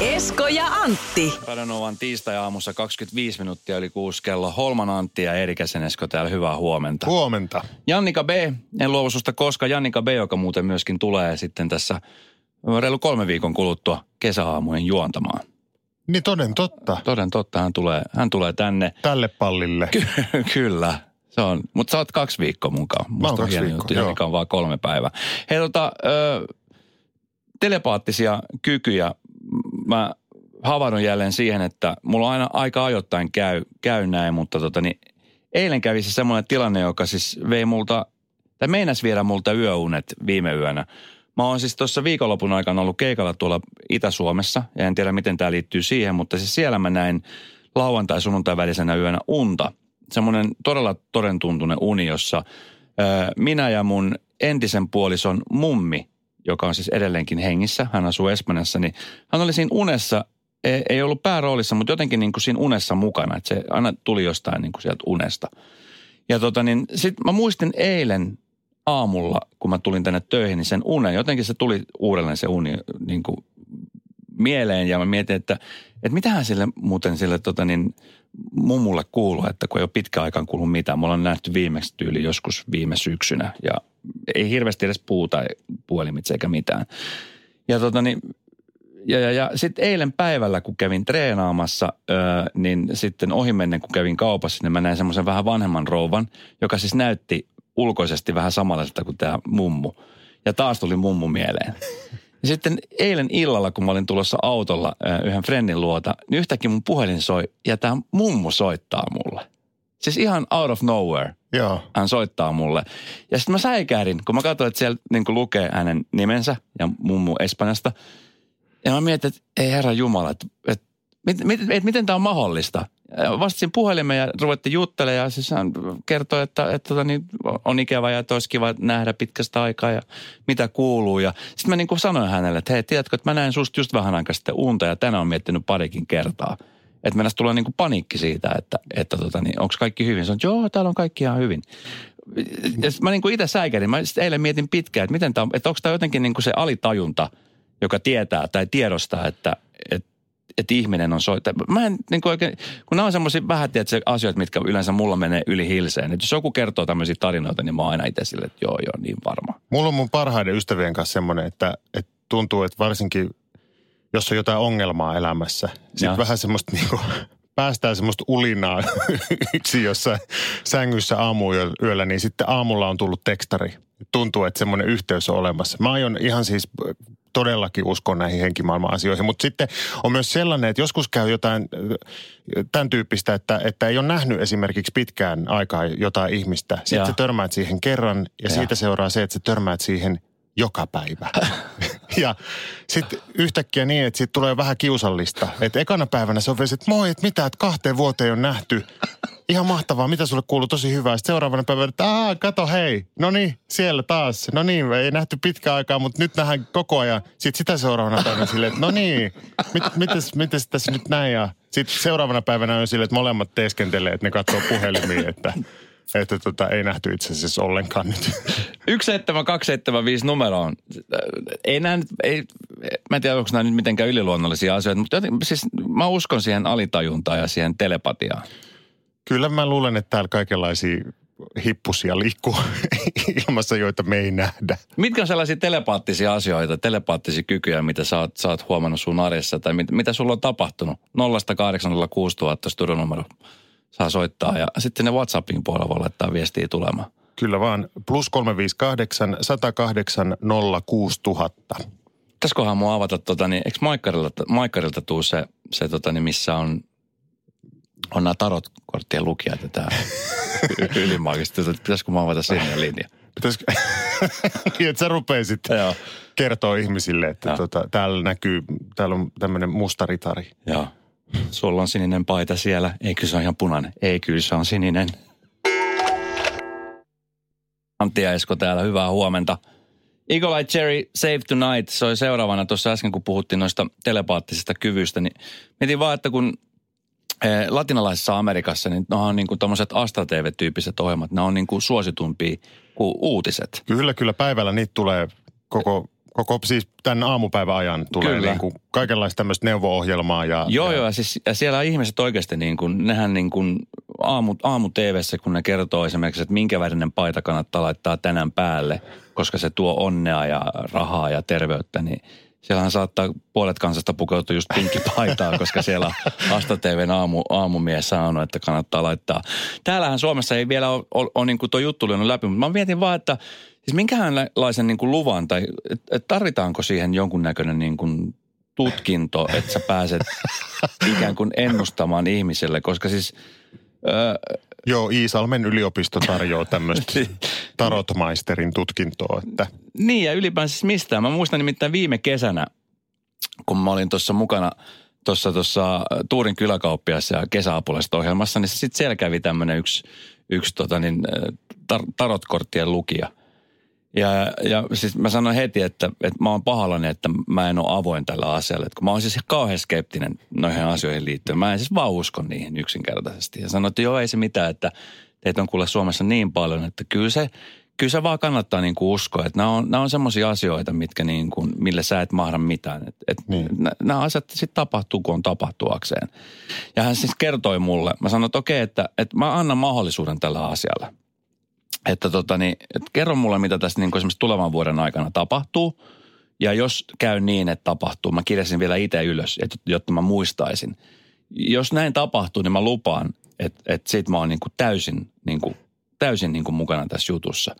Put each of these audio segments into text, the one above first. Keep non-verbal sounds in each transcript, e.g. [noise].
Esko ja Antti. Radionovan tiistai-aamussa 25 minuuttia yli kuusi kello. Holman Antti ja Erikäsen Esko täällä, hyvää huomenta. Huomenta. Jannika B, en luovu susta koska Jannika B, joka muuten myöskin tulee sitten tässä reilu kolme viikon kuluttua kesäaamujen juontamaan. Niin toden totta. Toden totta, hän tulee, hän tulee tänne. Tälle pallille. Ky- kyllä, se on. Mutta sä oot kaksi viikkoa mukaan. Musta on kaksi viikkoa, juttu, joo. Jannika on vaan kolme päivää. Hei tota, ö, telepaattisia kykyjä. Mä havahdun jälleen siihen, että mulla aina aika ajoittain käy, käy näin, mutta tota, niin eilen kävi se semmoinen tilanne, joka siis vei multa, tai meinas viedä multa yöunet viime yönä. Mä oon siis tuossa viikonlopun aikana ollut keikalla tuolla Itä-Suomessa, ja en tiedä miten tämä liittyy siihen, mutta siis siellä mä näin lauantai sunnuntai välisenä yönä unta. Semmoinen todella todentuntunen uni, jossa ö, minä ja mun entisen puolison mummi, joka on siis edelleenkin hengissä, hän asuu Espanjassa, niin hän oli siinä unessa, ei, ei ollut pääroolissa, mutta jotenkin niin kuin siinä unessa mukana, että se aina tuli jostain niin kuin sieltä unesta. Ja tota niin, sit mä muistin eilen aamulla, kun mä tulin tänne töihin, niin sen unen, jotenkin se tuli uudelleen se uni niin kuin mieleen. Ja mä mietin, että, että mitähän sille muuten sille tota niin, mummulle kuuluu, että kun ei ole pitkä aikaan kuullut mitään. Mulla on nähty viimeksi tyyli joskus viime syksynä. Ja ei hirveästi edes puuta puhelimitse eikä mitään. Ja tota niin, ja, ja, ja sitten eilen päivällä, kun kävin treenaamassa, öö, niin sitten ohimennen, kun kävin kaupassa, niin mä näin semmoisen vähän vanhemman rouvan, joka siis näytti ulkoisesti vähän samanlaiselta kuin tämä mummu. Ja taas tuli mummu mieleen. [laughs] Ja sitten eilen illalla, kun mä olin tulossa autolla öö, yhden friendin luota, niin yhtäkkiä mun puhelin soi ja tämä mummu soittaa mulle. Siis ihan out of nowhere Joo. hän soittaa mulle. Ja sitten mä säikähdin, kun mä katsoin, että siellä niin lukee hänen nimensä ja mummu Espanjasta. Ja mä mietin, että ei herra Jumala, että, että, mit, mit, että miten tämä on mahdollista. Ja Vastasin puhelimeen ja ruvettiin juttelemaan ja siis hän kertoi, että, että tota niin, on ikävä ja että olisi kiva nähdä pitkästä aikaa ja mitä kuuluu. Ja sitten mä niin kuin sanoin hänelle, että hei, tiedätkö, että mä näin susta just vähän aikaa sitten unta ja tänään on miettinyt parikin kertaa. Että mennäisi tulla niin kuin paniikki siitä, että, että tota niin, onko kaikki hyvin. Sanoin, joo, täällä on kaikki ihan hyvin. Ja mä niin kuin itse säikärin. Mä eilen mietin pitkään, että, miten tää että onko tämä jotenkin niin kuin se alitajunta, joka tietää tai tiedostaa, että, että, että ihminen on soittaja. Mä en niin kuin oikein, kun nämä on semmoisia vähän tietysti asioita, mitkä yleensä mulla menee yli hilseen. Että jos joku kertoo tämmöisiä tarinoita, niin mä oon aina itse silleen, että joo, joo, niin varma. Mulla on mun parhaiden ystävien kanssa semmoinen, että, että tuntuu, että varsinkin jos on jotain ongelmaa elämässä, sitten vähän semmoista niinku, päästään semmoista ulinaa [laughs] yksi jossain sängyssä aamuyöllä, niin sitten aamulla on tullut tekstari. Tuntuu, että semmoinen yhteys on olemassa. Mä aion ihan siis todellakin uskon näihin henkimaailman asioihin, mutta sitten on myös sellainen, että joskus käy jotain tämän tyyppistä, että, että ei ole nähnyt esimerkiksi pitkään aikaa jotain ihmistä. Sitten sä törmäät siihen kerran ja Joo. siitä seuraa se, että sä törmäät siihen joka päivä. [laughs] ja sitten yhtäkkiä niin, että siitä tulee vähän kiusallista. Että ekana päivänä se on vielä, että moi, että mitä, että kahteen vuoteen on nähty. Ihan mahtavaa, mitä sulle kuuluu tosi hyvää. Sitten seuraavana päivänä, että aah, kato hei, no niin, siellä taas. No niin, ei nähty pitkä aikaa, mutta nyt nähdään koko ajan. Sitten sitä seuraavana päivänä silleen, että no niin, mit, mites, mites tässä nyt näin. Ja sitten seuraavana päivänä on silleen, että molemmat teeskentelee, että ne katsoo puhelimia, että, että tota, ei nähty itse asiassa ollenkaan nyt. [laughs] 17275 numero on. Ei nää, nyt- ei, mä en tiedä, onko nämä nyt mitenkään yliluonnollisia asioita, mutta joten, siis mä uskon siihen alitajuntaan ja siihen telepatiaan. Kyllä mä luulen, että täällä kaikenlaisia hippusia liikkuu [laughs] ilmassa, joita me ei nähdä. Mitkä on sellaisia telepaattisia asioita, telepaattisia kykyjä, mitä sä oot, sä oot huomannut sun arjessa tai mit, mitä sulla on tapahtunut? 0806 000 studion numero saa soittaa ja sitten ne WhatsAppin puolella voi laittaa viestiä tulemaan. Kyllä vaan plus 358 108 06000. Pitäisiköhän mua avata, tota, niin, eikö Maikkarilta, Maikkarilta tuu se, se tota, niin, missä on, on nämä tarotkorttien lukijat ja tämä [laughs] ylimaagista. Pitäisikö mä avata sinne linja? Pitäisikö, [laughs] niin että sä rupeisit Joo. kertoa ihmisille, että tota, täällä näkyy, täällä on tämmöinen musta ritari. Joo. Sulla on sininen paita siellä. Ei kyllä se on ihan punainen. Ei kyllä se on sininen. Antti ja Esko täällä, hyvää huomenta. Eagle Eye Cherry Save Tonight soi seuraavana tuossa äsken, kun puhuttiin noista telepaattisista kyvyistä, niin mietin vaan, että kun eh, latinalaisessa Amerikassa, niin ne on niin kuin tommoset Astra TV-tyyppiset ohjelmat, ne on niin kuin suositumpia kuin uutiset. Kyllä, kyllä päivällä niitä tulee koko, koko siis tämän aamupäivän ajan tulee Kyllä. niin kuin kaikenlaista tämmöistä neuvo-ohjelmaa. Ja, Joo, ja, joo, ja, siis, ja siellä ihmiset oikeasti niin kuin, nehän niin kuin aamu, aamu TVssä, kun ne kertoo esimerkiksi, että minkä värinen paita kannattaa laittaa tänään päälle, koska se tuo onnea ja rahaa ja terveyttä, niin siellähän saattaa puolet kansasta pukeutua just pinkkipaitaa, [laughs] koska siellä Asta TVn aamu, aamumies sanonut, että kannattaa laittaa. Täällähän Suomessa ei vielä ole, ole, ole niin kuin tuo juttu läpi, mutta mä mietin vaan, että siis minkälaisen niin kuin luvan tai et, et tarvitaanko siihen jonkunnäköinen niin kuin tutkinto, että sä pääset [laughs] ikään kuin ennustamaan ihmiselle, koska siis ö, joo, Iisalmen yliopisto tarjoaa tämmöistä [laughs] tarotmaisterin tutkintoa, että niin ja ylipäänsä siis mistään. Mä muistan nimittäin viime kesänä, kun mä olin tuossa mukana tuossa tuossa Tuurin kyläkauppiassa ja kesäapulaisesta ohjelmassa, niin sitten siellä kävi tämmöinen yksi, yksi tota niin, tar- tarotkorttien lukija. Ja, ja siis mä sanoin heti, että, että mä oon pahallani, että mä en ole avoin tällä asialla. Että kun mä oon siis kauhean skeptinen noihin asioihin liittyen. Mä en siis vaan usko niihin yksinkertaisesti. Ja sanoin, että joo, ei se mitään, että teitä on kuule Suomessa niin paljon, että kyllä se, kyllä se vaan kannattaa niin kuin uskoa. Että nämä on, nämä on semmoisia asioita, mitkä niin kuin, mille sä et mahda mitään. Että, että Niin. nämä asiat sitten tapahtuu, kun on tapahtuakseen. Ja hän siis kertoi mulle, mä sanoin, että okei, että, että mä annan mahdollisuuden tällä asialla että, tota, niin, että kerro mulle, mitä tässä niin esimerkiksi tulevan vuoden aikana tapahtuu. Ja jos käy niin, että tapahtuu, mä kirjasin vielä itse ylös, että, jotta mä muistaisin. Jos näin tapahtuu, niin mä lupaan, että, että sit mä oon niin kuin täysin, niin kuin, täysin niin kuin mukana tässä jutussa.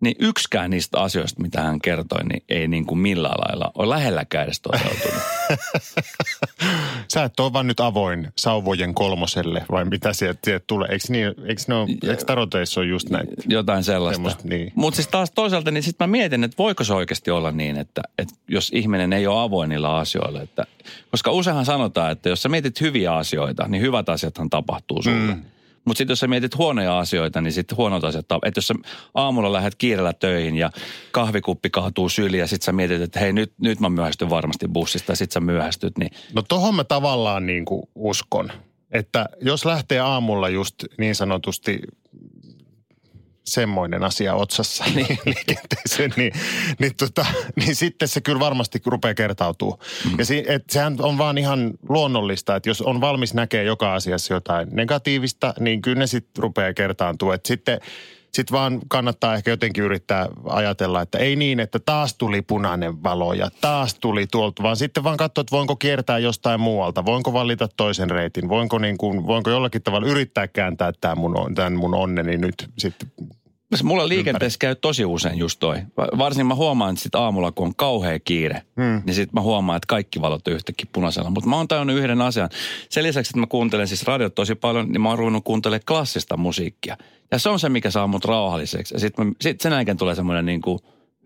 Niin yksikään niistä asioista, mitä hän kertoi, niin ei niin kuin millään lailla ole lähelläkään edes toteutunut. [laughs] sä et ole vaan nyt avoin sauvojen kolmoselle, vai mitä sieltä, sieltä tulee? Eikö, niin, eikö, ne ole, eikö taroteissa ole just näitä? Jotain sellaista. Semmosta, niin. Mutta siis taas toisaalta, niin sitten mä mietin, että voiko se oikeasti olla niin, että, että jos ihminen ei ole avoin niillä asioilla. Että, koska useinhan sanotaan, että jos sä mietit hyviä asioita, niin hyvät asiathan tapahtuu sulle. Mm. Mutta sitten jos sä mietit huonoja asioita, niin sitten huonot asiat. Että jos sä aamulla lähdet kiireellä töihin ja kahvikuppi kaatuu syliin ja sitten sä mietit, että hei nyt, nyt mä myöhästyn varmasti bussista ja sitten sä myöhästyt, niin No tohon mä tavallaan niin uskon, että jos lähtee aamulla just niin sanotusti semmoinen asia otsassa [laughs] niin, liikenteeseen, niin, niin, tota, niin sitten se kyllä varmasti rupeaa kertautuu. Mm. Ja si, et sehän on vaan ihan luonnollista, että jos on valmis näkee joka asiassa jotain negatiivista, niin kyllä ne sitten rupeaa kertaantuu. Et sitten sit vaan kannattaa ehkä jotenkin yrittää ajatella, että ei niin, että taas tuli punainen valo ja taas tuli tuolta, vaan sitten vaan katsoa, että voinko kiertää jostain muualta, voinko valita toisen reitin, voinko, niin kuin, voinko jollakin tavalla yrittää kääntää tämän mun, tämän mun onneni nyt sitten Mulla liikenteessä käy tosi usein just toi. Va- Varsin mä huomaan, että sit aamulla, kun on kauhea kiire, hmm. niin sit mä huomaan, että kaikki valot on yhtäkkiä punaisella. Mutta mä oon tajunnut yhden asian. Sen lisäksi, että mä kuuntelen siis radiot tosi paljon, niin mä oon ruvennut kuuntelemaan klassista musiikkia. Ja se on se, mikä saa mut rauhalliseksi. Ja sit, mä, sit sen jälkeen tulee semmoinen niin kuin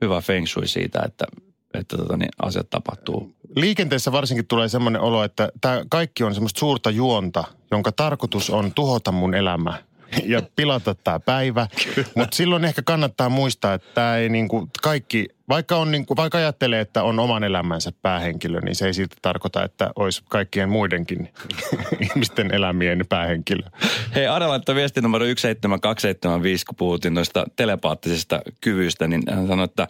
hyvä feng shui siitä, että, että tota, niin asiat tapahtuu. liikenteessä varsinkin tulee semmoinen olo, että tämä kaikki on semmoista suurta juonta, jonka tarkoitus on tuhota mun elämä ja [laughs] pilata tämä päivä. Mutta silloin ehkä kannattaa muistaa, että tämä ei niinku kaikki, vaikka, on niinku, vaikka ajattelee, että on oman elämänsä päähenkilö, niin se ei silti tarkoita, että olisi kaikkien muidenkin [laughs] ihmisten elämien päähenkilö. Hei, Ada laittoi viesti numero 17275, kun puhuttiin noista telepaattisista kyvyistä, niin hän sanoi, että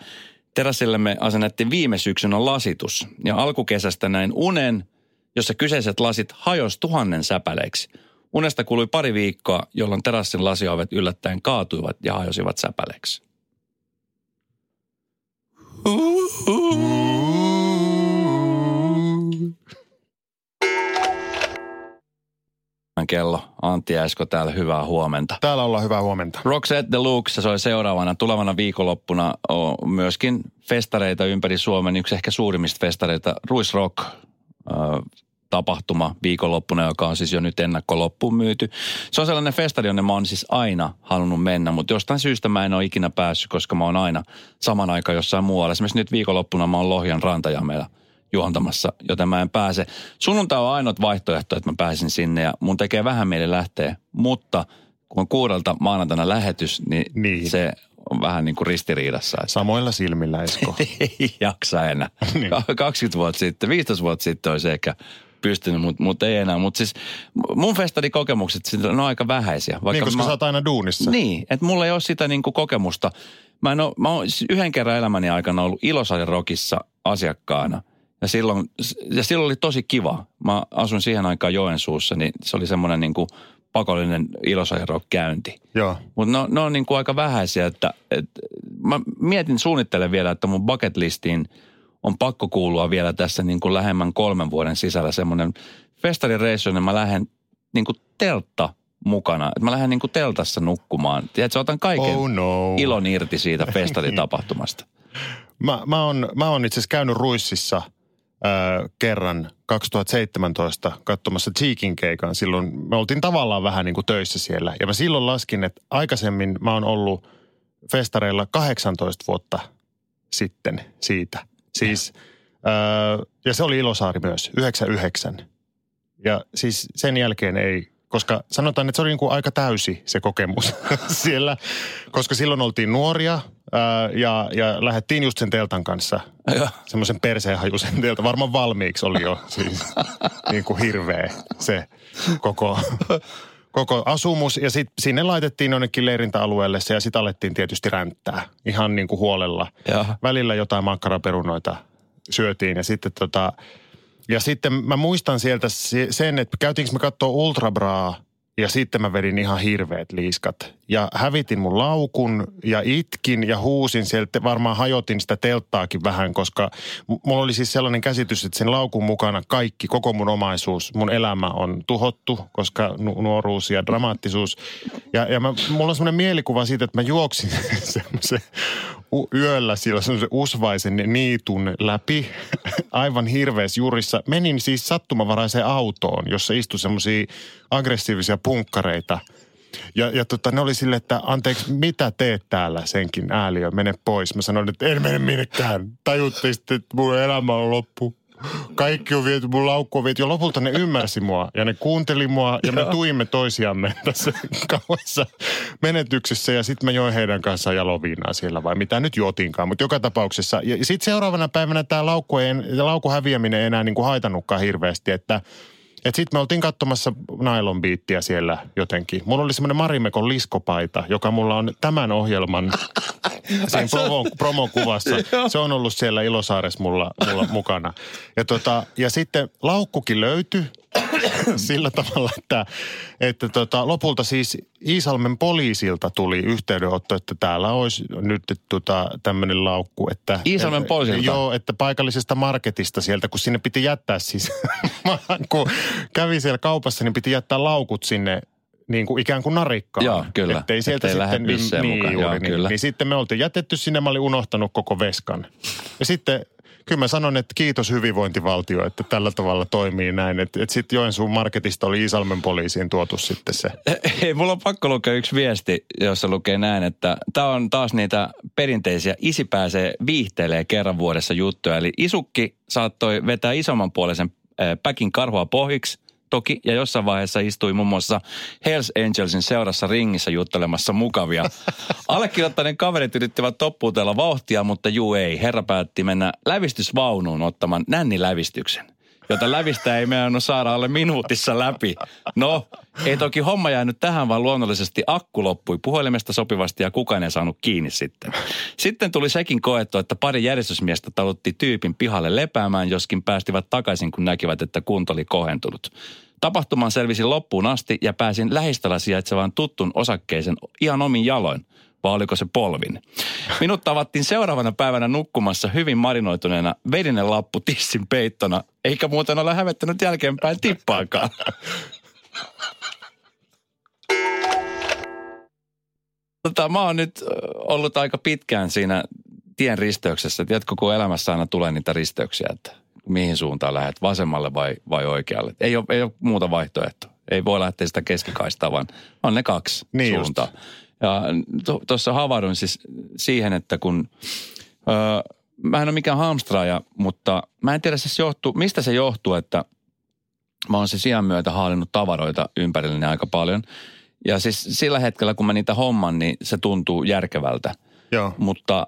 terassillemme asennettiin viime syksynä lasitus. Ja alkukesästä näin unen, jossa kyseiset lasit hajos tuhannen säpäleiksi. Unesta kului pari viikkoa, jolloin terassin lasiovet yllättäen kaatuivat ja hajosivat säpäleiksi. Kello. Antti ja Esko täällä, hyvää huomenta. Täällä ollaan hyvää huomenta. Roxette Deluxe se soi seuraavana. Tulevana viikonloppuna on myöskin festareita ympäri Suomen. Yksi ehkä suurimmista festareita, Ruis Rock ö, tapahtuma viikonloppuna, joka on siis jo nyt ennakkoloppuun myyty. Se on sellainen festari, jonne mä oon siis aina halunnut mennä, mutta jostain syystä mä en ole ikinä päässyt, koska mä oon aina saman aikaan jossain muualla. Esimerkiksi nyt viikonloppuna mä oon Lohjan rantajameella juontamassa, joten mä en pääse. Sunnuntai on ainoat vaihtoehto, että mä pääsin sinne ja mun tekee vähän mieli lähteä, mutta kun on kuudelta maanantaina lähetys, niin, Niin. se on vähän niin kuin ristiriidassa. Että Samoilla silmillä, Esko. [laughs] ei jaksa enää. [laughs] Niin. 20 vuotta sitten, 15 vuotta sitten olisi ehkä pystynyt, mutta mut ei enää. Mutta siis mun festarikokemukset, ne on aika vähäisiä. Vaikka niin, koska mä, sä oot aina duunissa. Niin, että mulla ei ole sitä niinku kokemusta. Mä, en oo, mä oon siis yhden kerran elämäni aikana ollut Ilosalin Rockissa asiakkaana. Ja silloin, ja silloin oli tosi kiva. Mä asun siihen aikaan Joensuussa, niin se oli semmoinen niinku pakollinen Ilosalin Rock-käynti. Joo. Mutta ne, ne on niinku aika vähäisiä, että, että mä mietin, suunnittelen vielä, että mun bucket listiin on pakko kuulua vielä tässä niinku lähemmän kolmen vuoden sisällä semmoinen festarireissu, jonne mä lähden niinku teltta mukana. Että mä lähden niinku teltassa nukkumaan. Tiedätkö, otan kaiken Oh no. ilon irti siitä festaritapahtumasta. [laughs] Mä, mä oon, mä oon itse asiassa käynyt Ruississa äh, kerran 2017 katsomassa Cheekin keikan. Silloin me oltiin tavallaan vähän niin kuin töissä siellä. Ja mä silloin laskin, että aikaisemmin mä oon ollut festareilla 18 vuotta sitten siitä. Siis, äh, ja se oli Ilosaari myös, 99. Ja siis sen jälkeen ei, koska sanotaan, että se oli niin kuin aika täysi se kokemus [laughs] siellä, koska silloin oltiin nuoria ää, ja, ja lähdettiin just sen teltan kanssa, semmoisen perseenhajuisen teltan. Varmaan valmiiksi oli jo siis [laughs] niin kuin hirveä se koko, koko asumus. Ja sitten sinne laitettiin jonnekin leirintäalueelle se ja sitten alettiin tietysti ränttää ihan niin kuin huolella. Joo. Välillä jotain makkaraperunoita syötiin ja sitten tota, ja sitten mä muistan sieltä se- sen, että käytiinkö me katsoa Ultrabraa ja sitten mä vedin ihan hirveät liiskat. Ja hävitin mun laukun ja itkin ja huusin sieltä, varmaan hajotin sitä telttaakin vähän, koska mulla oli siis sellainen käsitys, että sen laukun mukana kaikki, koko mun omaisuus, mun elämä on tuhottu, koska nu- nuoruus ja dramaattisuus. Ja, ja mä, mulla on semmoinen mielikuva siitä, että mä juoksin [laughs] semmoisen yöllä siellä semmoisen usvaisen niitun läpi, [laughs] aivan hirveässä jurissa. Menin siis sattumavaraiseen autoon, jossa istui semmoisia aggressiivisia punkkareita. Ja, ja tota, ne oli sille, että anteeksi, mitä teet täällä senkin ääliö, mene pois. Mä sanoin, että en mene minnekään. Tajutte sitten, että mun elämä on loppu. Kaikki on viety, mun laukku on viety. Ja lopulta ne ymmärsi mua ja ne kuunteli mua ja me tuimme toisiamme [laughs] tässä kauessa menetyksessä. Ja sitten mä join heidän kanssaan jaloviinaa siellä vai mitä nyt juotinkaan. Mutta joka tapauksessa. Ja sitten seuraavana päivänä tämä laukku, ei, laukku häviäminen ei enää niin kuin haitannutkaan hirveästi, että et sitten me oltiin katsomassa nylon biittiä siellä jotenkin. Mulla oli semmoinen Marimekon liskopaita, joka mulla on tämän ohjelman [laughs] siinä promo, promokuvassa. [laughs] Se on ollut siellä Ilosaares mulla, mulla mukana. Ja, tota, ja sitten laukkukin löytyi [clears throat] sillä tavalla, että, että tota, lopulta siis Iisalmen poliisilta tuli yhteydenotto, että täällä olisi nyt tota, tämmöinen laukku. Että, Iisalmen poliisilta? Joo, että paikallisesta marketista sieltä, kun sinne piti jättää siis, [laughs] kun kävi siellä kaupassa, niin piti jättää laukut sinne niin kuin ikään kuin narikkaan. Joo, kyllä. Ettei sieltä Ettei lähde sitten... visseen niin, mukaan. juuri Joo, niin, kyllä. niin sitten me oltiin jätetty sinne, mä olin unohtanut koko veskan. Ja sitten kyllä mä sanon, että kiitos hyvinvointivaltio, että tällä tavalla toimii näin. Että et sitten Joensuun marketista oli Iisalmen poliisiin tuotu sitten se. [laughs] Hei, mulla on pakko lukea yksi viesti, jossa lukee näin, että tämä on taas niitä perinteisiä isi pääsee viihtelee kerran vuodessa juttuja. Eli isukki saattoi vetää isomman puolisen päkin karhua pohjiksi, toki, ja jossain vaiheessa istui muun muassa Hells Angelsin seurassa ringissä juttelemassa mukavia. [laughs] Allekirjoittaneen kaverit yrittivät toppuutella vauhtia, mutta juu ei. Herra päätti mennä lävistysvaunuun ottamaan nännilävistyksen jota lävistä ei meidän saada alle minuutissa läpi. No, ei toki homma jäänyt tähän, vaan luonnollisesti akku loppui puhelimesta sopivasti ja kukaan ei saanut kiinni sitten. Sitten tuli sekin koettu, että pari järjestysmiestä talutti tyypin pihalle lepäämään, joskin päästivät takaisin, kun näkivät, että kunto oli kohentunut. Tapahtuman selvisin loppuun asti ja pääsin lähistöllä sijaitsevaan tuttun osakkeeseen ihan omin jaloin vai oliko se polvin. Minut tavattiin seuraavana päivänä nukkumassa hyvin marinoituneena verinen lappu tissin peittona, eikä muuten ole hävettänyt jälkeenpäin tippaakaan. Tota, mä oon nyt ollut aika pitkään siinä tien risteyksessä. Tiedätkö, kun elämässä aina tulee niitä risteyksiä, että mihin suuntaan lähdet, vasemmalle vai, vai oikealle. Ei ole, ei ole muuta vaihtoehtoa. Ei voi lähteä sitä keskikaistaa, vaan on ne kaksi Niin just. Ja tuossa havahduin siis siihen, että kun... Öö, mä en ole mikään hamstraaja, mutta mä en tiedä siis johtuu, mistä se johtuu, että mä oon se sijaan myötä haalinnut tavaroita ympärilleni aika paljon. Ja siis sillä hetkellä, kun mä niitä homman, niin se tuntuu järkevältä. Joo. mutta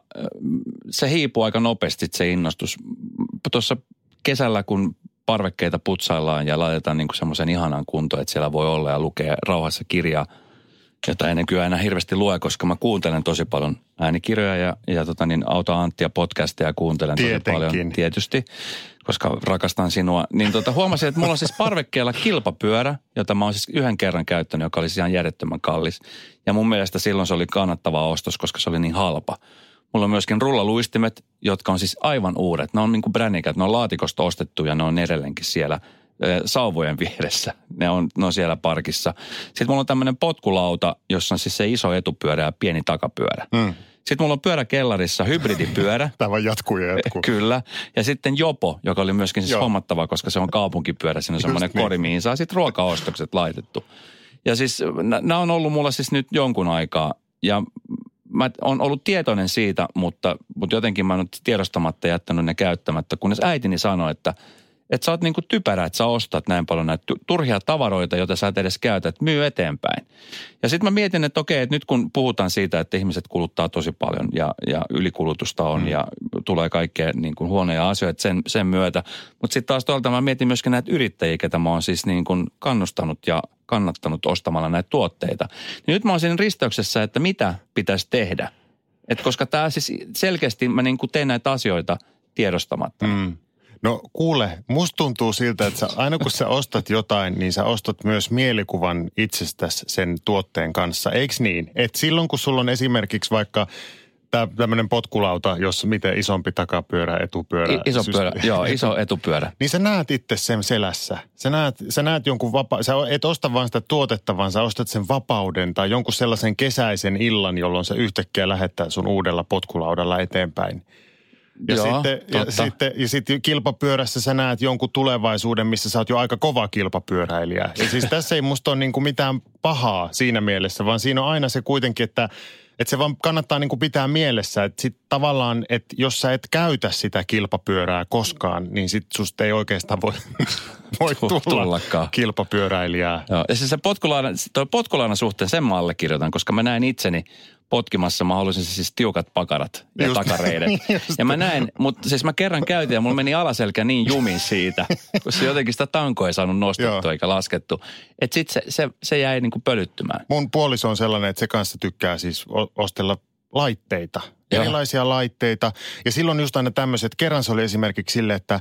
se hiipuu aika nopeasti se innostus. Tuossa kesällä, kun parvekkeita putsaillaan ja laitetaan niin semmoisen ihanan kuntoon, että siellä voi olla ja lukea rauhassa kirjaa, jota en nykyään enää hirveästi lue, koska mä kuuntelen tosi paljon äänikirjoja ja, ja tota niin, Auta Anttia podcasteja kuuntelen tosi Tietenkin. paljon. Tietysti, koska rakastan sinua. Niin tota, huomasin, että mulla on siis parvekkeella kilpapyörä, jota mä oon siis yhden kerran käyttänyt, joka oli siis ihan järjettömän kallis. Ja mun mielestä silloin se oli kannattava ostos, koska se oli niin halpa. Mulla on myöskin rullaluistimet, jotka on siis aivan uudet. Ne on niin kuin brännikät, ne on laatikosta ostettu ja ne on edelleenkin siellä sauvojen vieressä. Ne on, ne on siellä parkissa. Sitten mulla on tämmöinen potkulauta, jossa on siis se iso etupyörä ja pieni takapyörä. Mm. Sitten mulla on pyöräkellarissa hybridipyörä. [laughs] Tämä vaan jatkuu ja jatkuu. [laughs] Kyllä. Ja sitten Jopo, joka oli myöskin siis Joo. hommattava, koska se on kaupunkipyörä. Siinä on semmoinen niin. kori, mihin saa sitten ruokaostokset laitettu. Ja siis nämä on ollut mulla siis nyt jonkun aikaa. Ja mä oon ollut tietoinen siitä, mutta, mutta jotenkin mä oon nyt tiedostamatta jättänyt ne käyttämättä, kunnes äitini sanoi, että että sä oot niinku typerä, että sä ostat näin paljon näitä tu- turhia tavaroita, joita sä et edes käytä, että myy eteenpäin. Ja sitten mä mietin, että okei, että nyt kun puhutaan siitä, että ihmiset kuluttaa tosi paljon ja, ja ylikulutusta on mm. ja tulee kaikkea niin kuin huonoja asioita sen, sen myötä. Mutta sitten taas toisaalta mä mietin myöskin näitä yrittäjiä, ketä mä oon siis niin kuin kannustanut ja kannattanut ostamalla näitä tuotteita. Niin nyt mä oon siinä risteyksessä, että mitä pitäisi tehdä. Et koska tämä siis selkeästi mä niin kuin teen näitä asioita tiedostamatta. Mm. No kuule, musta tuntuu siltä, että sä, aina kun sä ostat jotain, niin sä ostat myös mielikuvan itsestäsi sen tuotteen kanssa. Eiks niin? Et silloin kun sulla on esimerkiksi vaikka tämmöinen potkulauta, jos miten isompi takapyörä, etupyörä. I, iso pyörä, systeemi. joo, [laughs] iso etupyörä. Niin sä näet itse sen selässä. Sä näet, sä näet jonkun vapa- sä et osta vaan sitä tuotetta, vaan sä ostat sen vapauden tai jonkun sellaisen kesäisen illan, jolloin sä yhtäkkiä lähettää sun uudella potkulaudalla eteenpäin. Ja, Joo, sitten, ja, sitten, ja sitten kilpapyörässä sä näet jonkun tulevaisuuden, missä sä oot jo aika kova kilpapyöräilijä. Ja siis tässä ei musta ole niinku mitään pahaa siinä mielessä, vaan siinä on aina se kuitenkin, että, että se vaan kannattaa niinku pitää mielessä, että sit tavallaan, että jos sä et käytä sitä kilpapyörää koskaan, niin sit susta ei oikeastaan voi, [laughs] voi tulla Tullakaan. kilpapyöräilijää. Joo. Ja siis se potkulainan, toi potkulainan suhteen sen mä allekirjoitan, koska mä näen itseni potkimassa, mä haluaisin siis tiukat pakarat ja Just- takareidet. [laughs] just. ja mä näen, mutta siis mä kerran käytin ja mulla meni alaselkä niin jumin siitä, [laughs] kun se jotenkin sitä tankoa ei saanut nostettua eikä laskettu. Että sit se, se, se jäi niinku pölyttymään. Mun puoliso on sellainen, että se kanssa tykkää siis ostella laitteita. Joo. Erilaisia laitteita. Ja silloin just aina tämmöiset, kerran se oli esimerkiksi sille, että,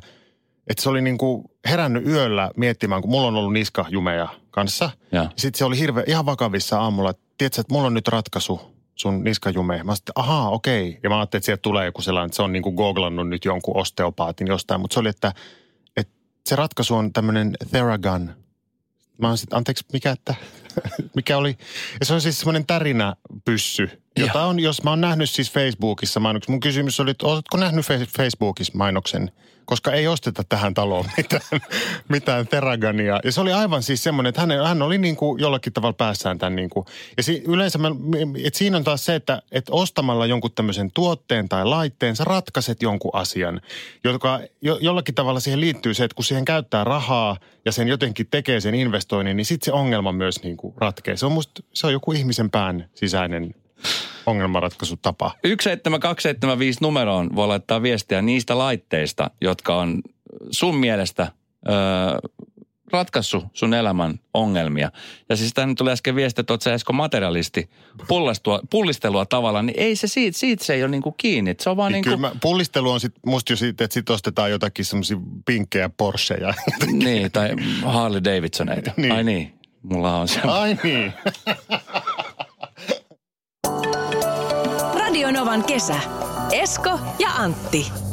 että se oli niinku herännyt yöllä miettimään, kun mulla on ollut niskajumeja kanssa. Ja. Sitten se oli hirveän, ihan vakavissa aamulla, että tiedätkö, että mulla on nyt ratkaisu sun niskajumeen. Mä sitten, ahaa, okei. Ja mä ajattelin, että sieltä tulee joku sellainen, että se on niinku googlannut nyt jonkun osteopaatin jostain. Mutta se oli, että, että se ratkaisu on tämmöinen Theragun. Mä oon sitten, anteeksi, mikä, että, [laughs] mikä oli? Ja se on siis semmoinen tärinäpyssy, jota on, jos mä oon nähnyt siis Facebookissa mainoksen. Mun kysymys oli, että oletko nähnyt Facebookissa mainoksen? Koska ei osteta tähän taloon [laughs] mitään, mitään Theragania. Ja se oli aivan siis semmoinen, että hän, hän oli niin kuin jollakin tavalla päässään tämän niin kuin. Ja si, yleensä, mä, että siinä on taas se, että, että ostamalla jonkun tämmöisen tuotteen tai laitteen, sä ratkaiset jonkun asian, joka jo, jollakin tavalla siihen liittyy se, että kun siihen käyttää rahaa ja sen jotenkin tekee sen investoinnin, niin sitten se ongelma myös niin kuin ratkee. Se on musta, se on joku ihmisen pään sisäinen ongelmanratkaisutapa. 17275 numeroon voi laittaa viestiä niistä laitteista, jotka on sun mielestä öö, ratkaissut sun elämän ongelmia. Ja siis tänne tuli äsken viesti, että oot sä Esko materialisti pullistua, pullistelua tavallaan, niin ei se siitä, siitä se ei ole niinku kiinni. Se on vaan Niin niinku, Kyllä mä, pullistelu on sit musta jo siitä, että sit ostetaan jotakin semmoisia pinkkejä Porscheja. niin, tai Harley Davidsoneita. Niin. Ai niin, mulla on se. Ai niin. [laughs] Radio Novan kesä. Esko ja Antti.